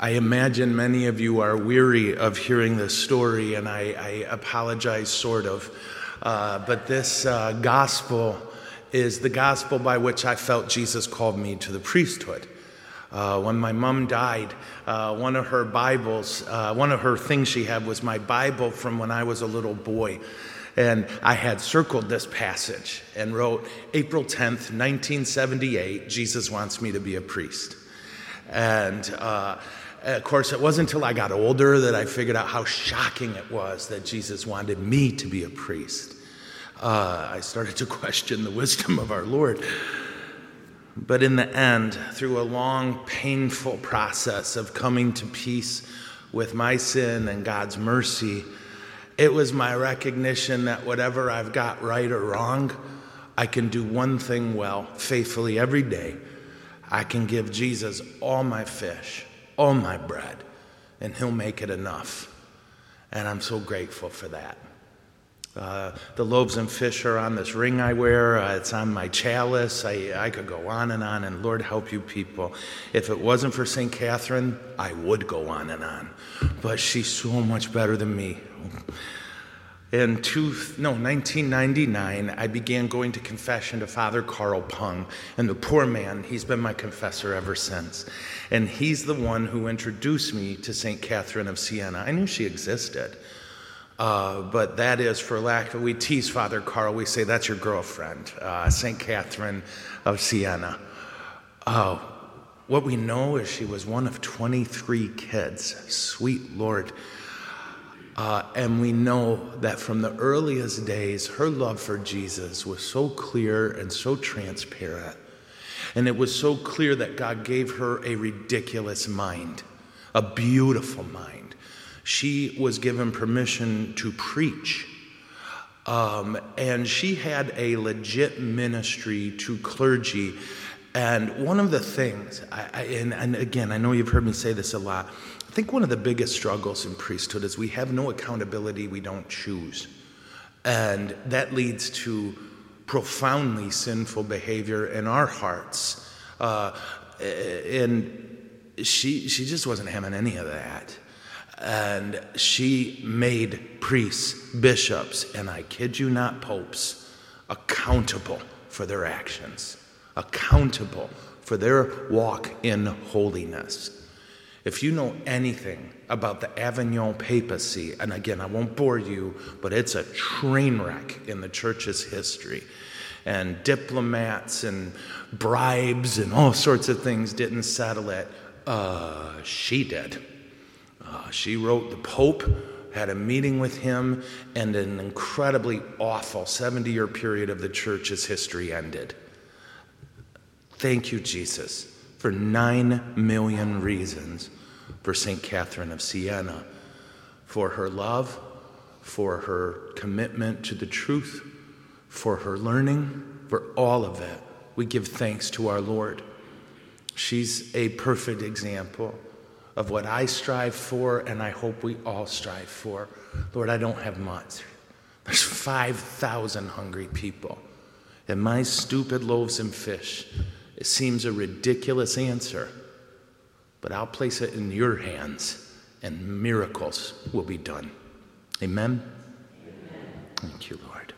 I imagine many of you are weary of hearing this story, and I, I apologize, sort of. Uh, but this uh, gospel is the gospel by which I felt Jesus called me to the priesthood. Uh, when my mom died, uh, one of her Bibles, uh, one of her things she had was my Bible from when I was a little boy. And I had circled this passage and wrote, April 10th, 1978, Jesus wants me to be a priest. And uh, of course, it wasn't until I got older that I figured out how shocking it was that Jesus wanted me to be a priest. Uh, I started to question the wisdom of our Lord. But in the end, through a long, painful process of coming to peace with my sin and God's mercy, it was my recognition that whatever I've got right or wrong, I can do one thing well, faithfully every day. I can give Jesus all my fish all my bread, and He'll make it enough. And I'm so grateful for that. Uh, the loaves and fish are on this ring I wear. Uh, it's on my chalice. I, I could go on and on, and Lord help you people. If it wasn't for St. Catherine, I would go on and on. But she's so much better than me. In two, no, 1999, I began going to confession to Father Carl Pung. And the poor man, he's been my confessor ever since. And he's the one who introduced me to St. Catherine of Siena. I knew she existed. Uh, but that is, for lack of, we tease Father Carl, we say, that's your girlfriend, uh, St. Catherine of Siena. Uh, what we know is she was one of 23 kids. Sweet Lord. Uh, and we know that from the earliest days, her love for Jesus was so clear and so transparent. And it was so clear that God gave her a ridiculous mind, a beautiful mind. She was given permission to preach. Um, and she had a legit ministry to clergy. And one of the things, I, I, and, and again, I know you've heard me say this a lot, I think one of the biggest struggles in priesthood is we have no accountability we don't choose. And that leads to profoundly sinful behavior in our hearts. Uh, and she, she just wasn't having any of that. And she made priests, bishops, and I kid you not, popes, accountable for their actions, accountable for their walk in holiness. If you know anything about the Avignon papacy, and again, I won't bore you, but it's a train wreck in the church's history. And diplomats and bribes and all sorts of things didn't settle it. Uh, she did. Uh, she wrote the Pope, had a meeting with him, and an incredibly awful 70 year period of the church's history ended. Thank you, Jesus, for nine million reasons for St. Catherine of Siena, for her love, for her commitment to the truth, for her learning, for all of it. We give thanks to our Lord. She's a perfect example of what I strive for, and I hope we all strive for. Lord, I don't have much. There's 5,000 hungry people. And my stupid loaves and fish, it seems a ridiculous answer but I'll place it in your hands and miracles will be done. Amen? Amen. Thank you, Lord.